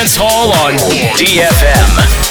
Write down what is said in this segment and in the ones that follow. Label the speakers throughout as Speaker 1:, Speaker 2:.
Speaker 1: Dance Hall
Speaker 2: on DFM.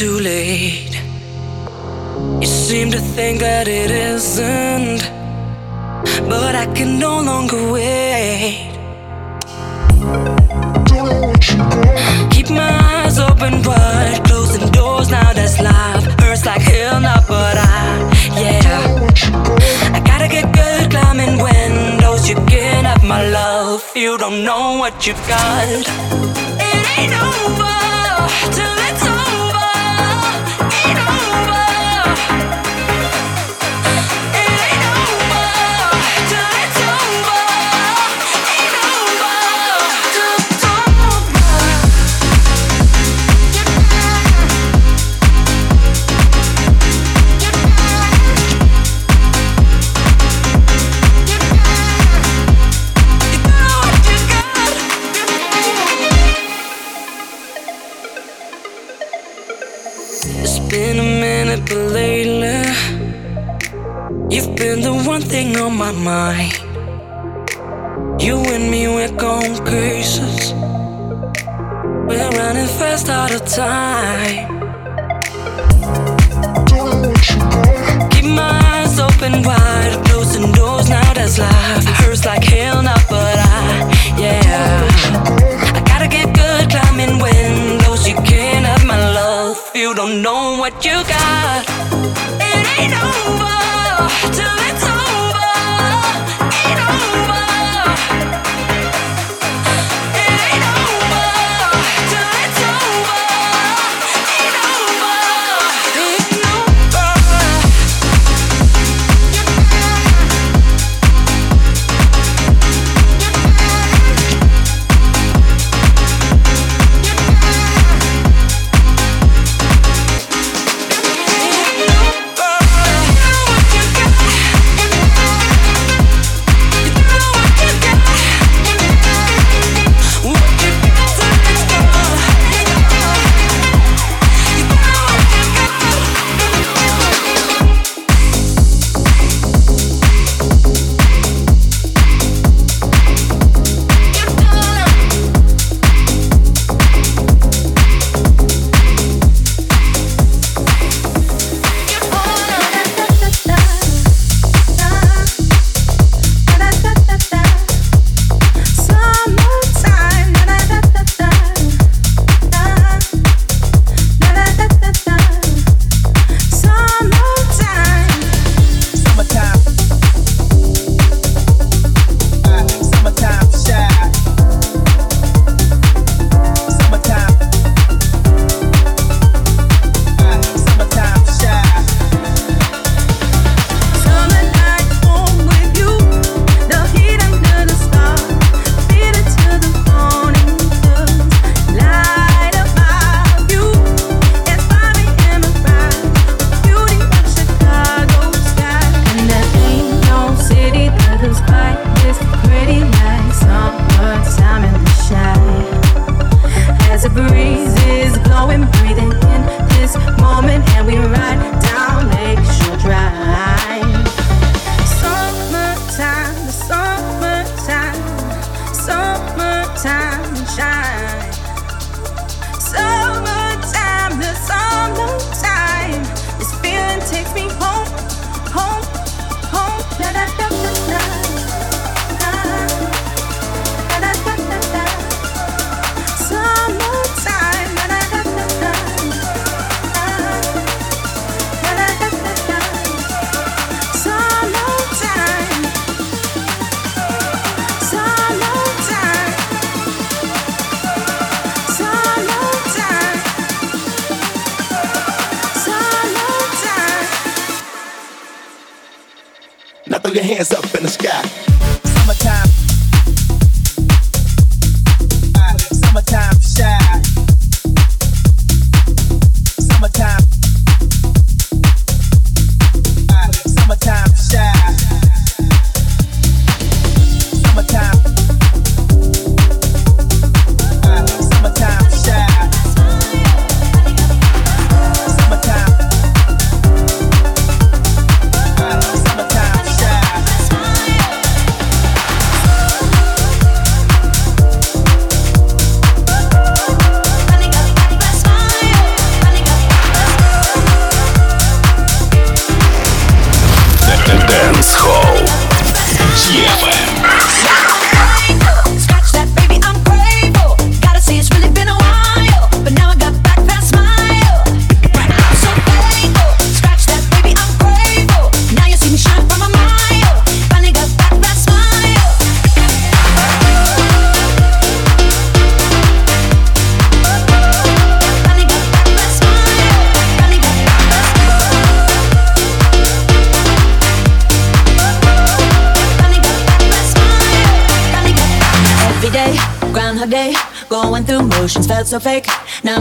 Speaker 2: too late. You seem to think that it isn't, but I can no longer wait. Keep my eyes open wide, closing doors now that's life. Hurts like hell now, but I, yeah. I gotta get good climbing windows. You get up, my love. You don't know what you've got.
Speaker 3: You've been the one thing on my mind. You and me, we're gone places. We're running fast out of time. Keep my eyes open wide, closing doors
Speaker 4: now.
Speaker 3: That's life. Hurts like hell, not but. on knowing what you got. It ain't over till it's over.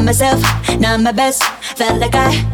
Speaker 3: myself, not my best. Felt like I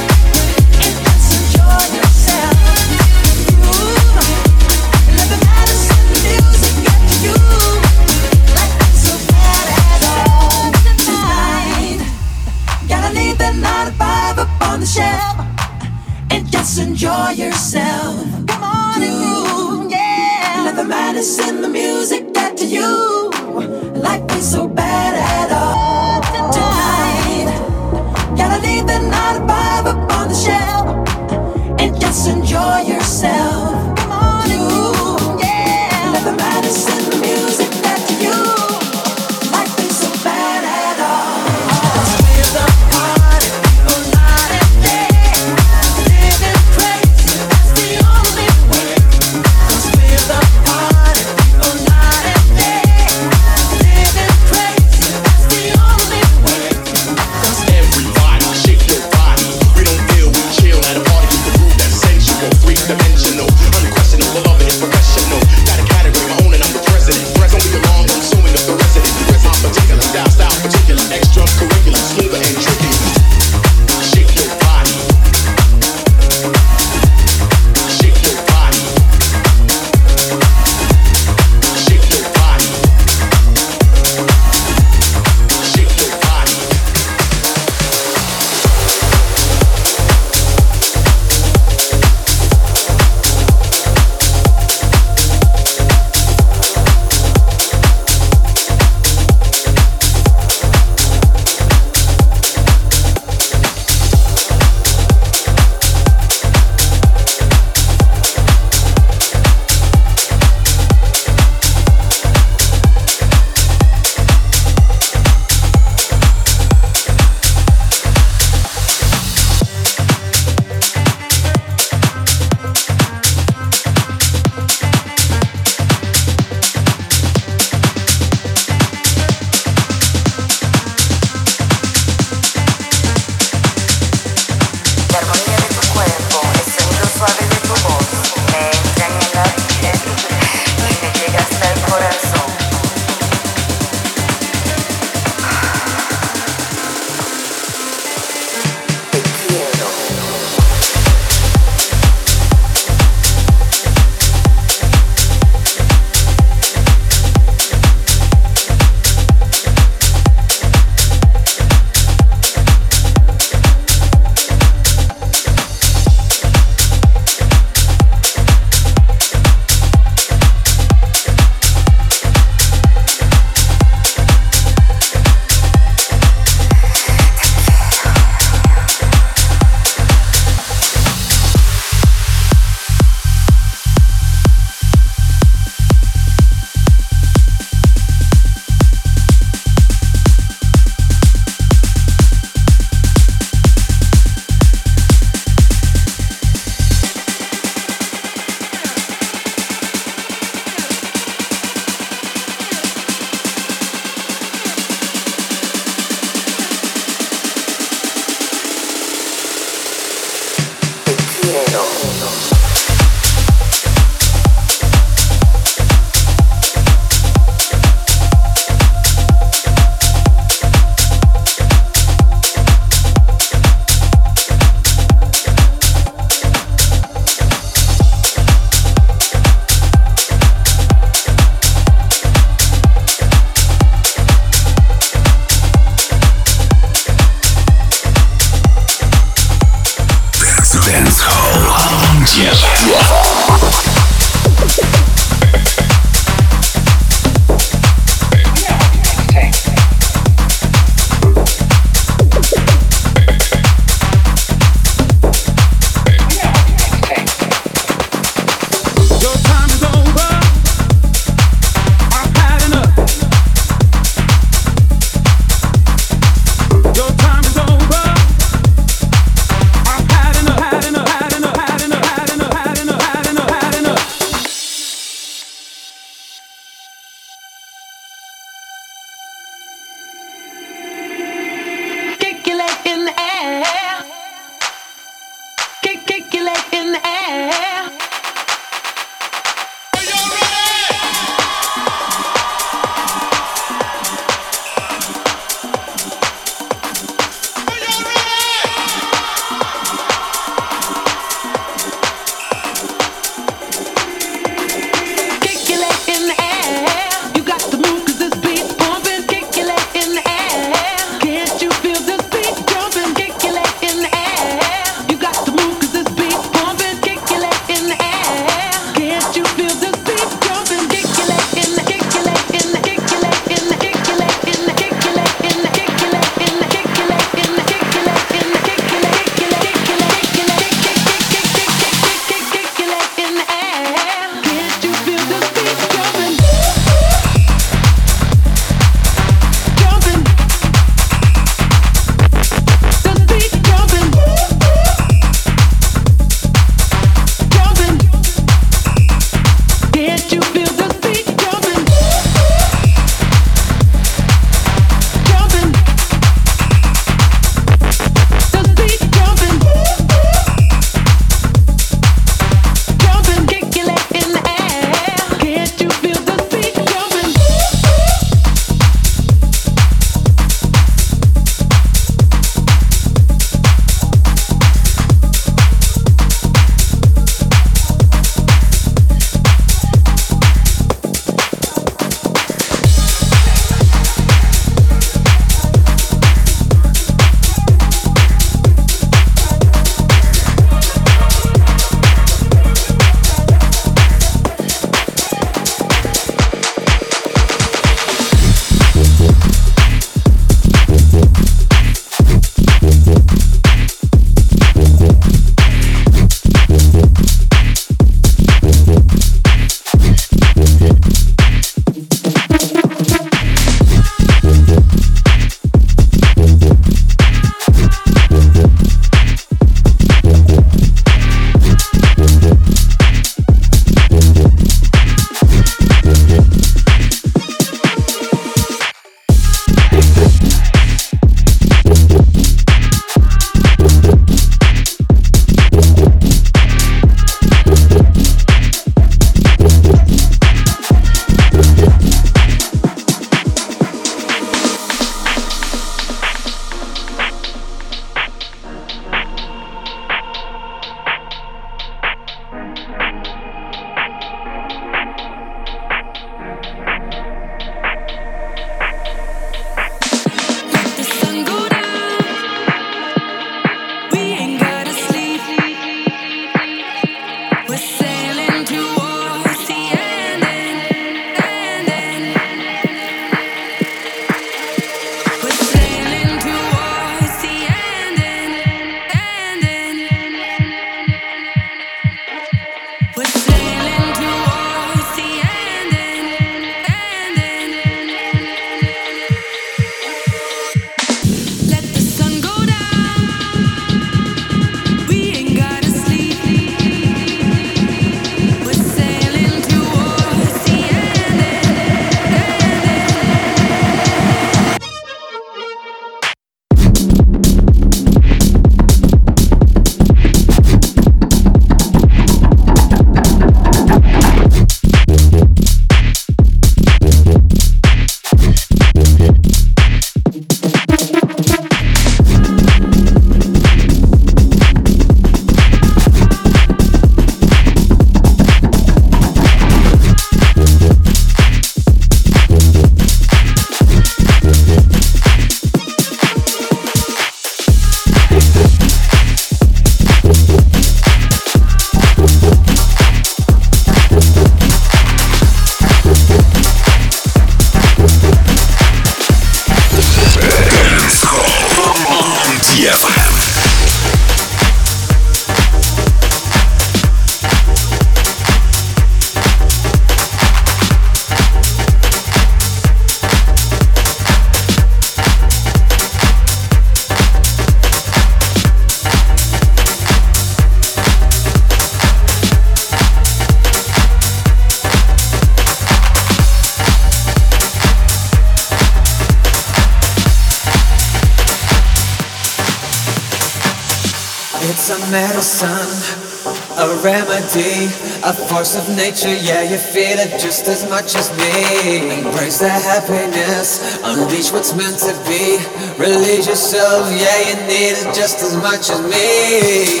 Speaker 5: force of nature, yeah, you feel it just as much as me. Embrace the happiness, unleash what's meant to be. Release yourself, yeah, you need it just as much as me.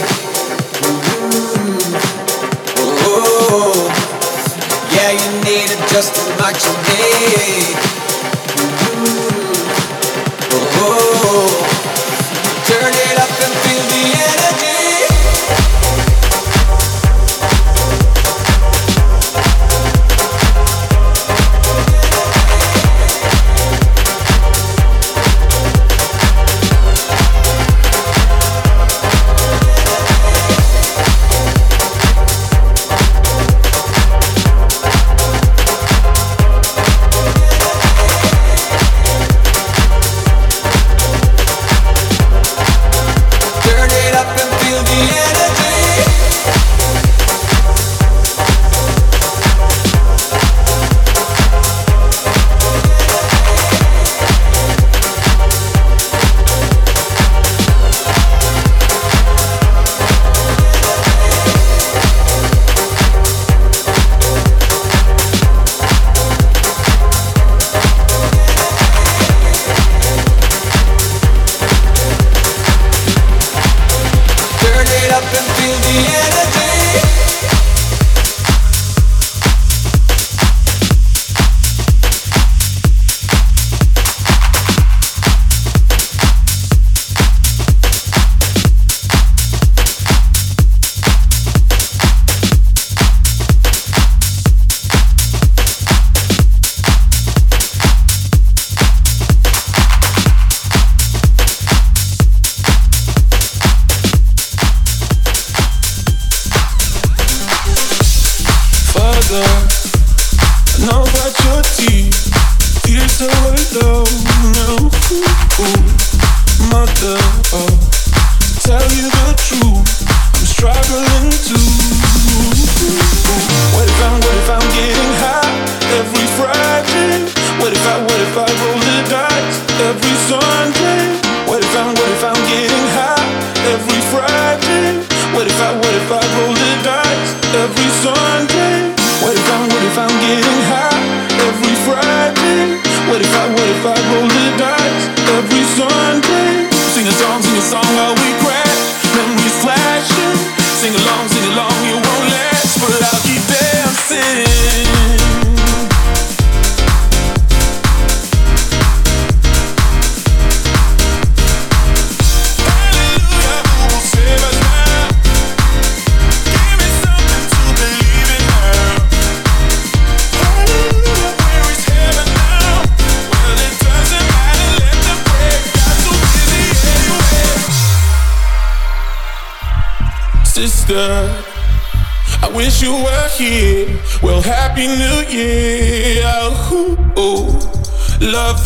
Speaker 5: Mm-hmm. Yeah, you need it just as much as me.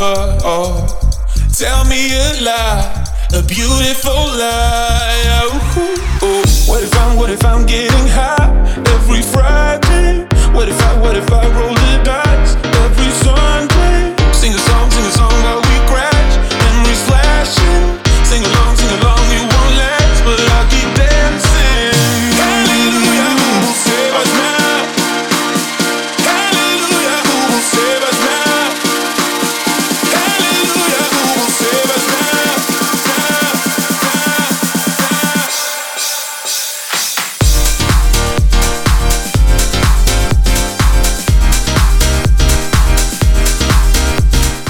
Speaker 6: Oh, tell me a lie, a beautiful lie.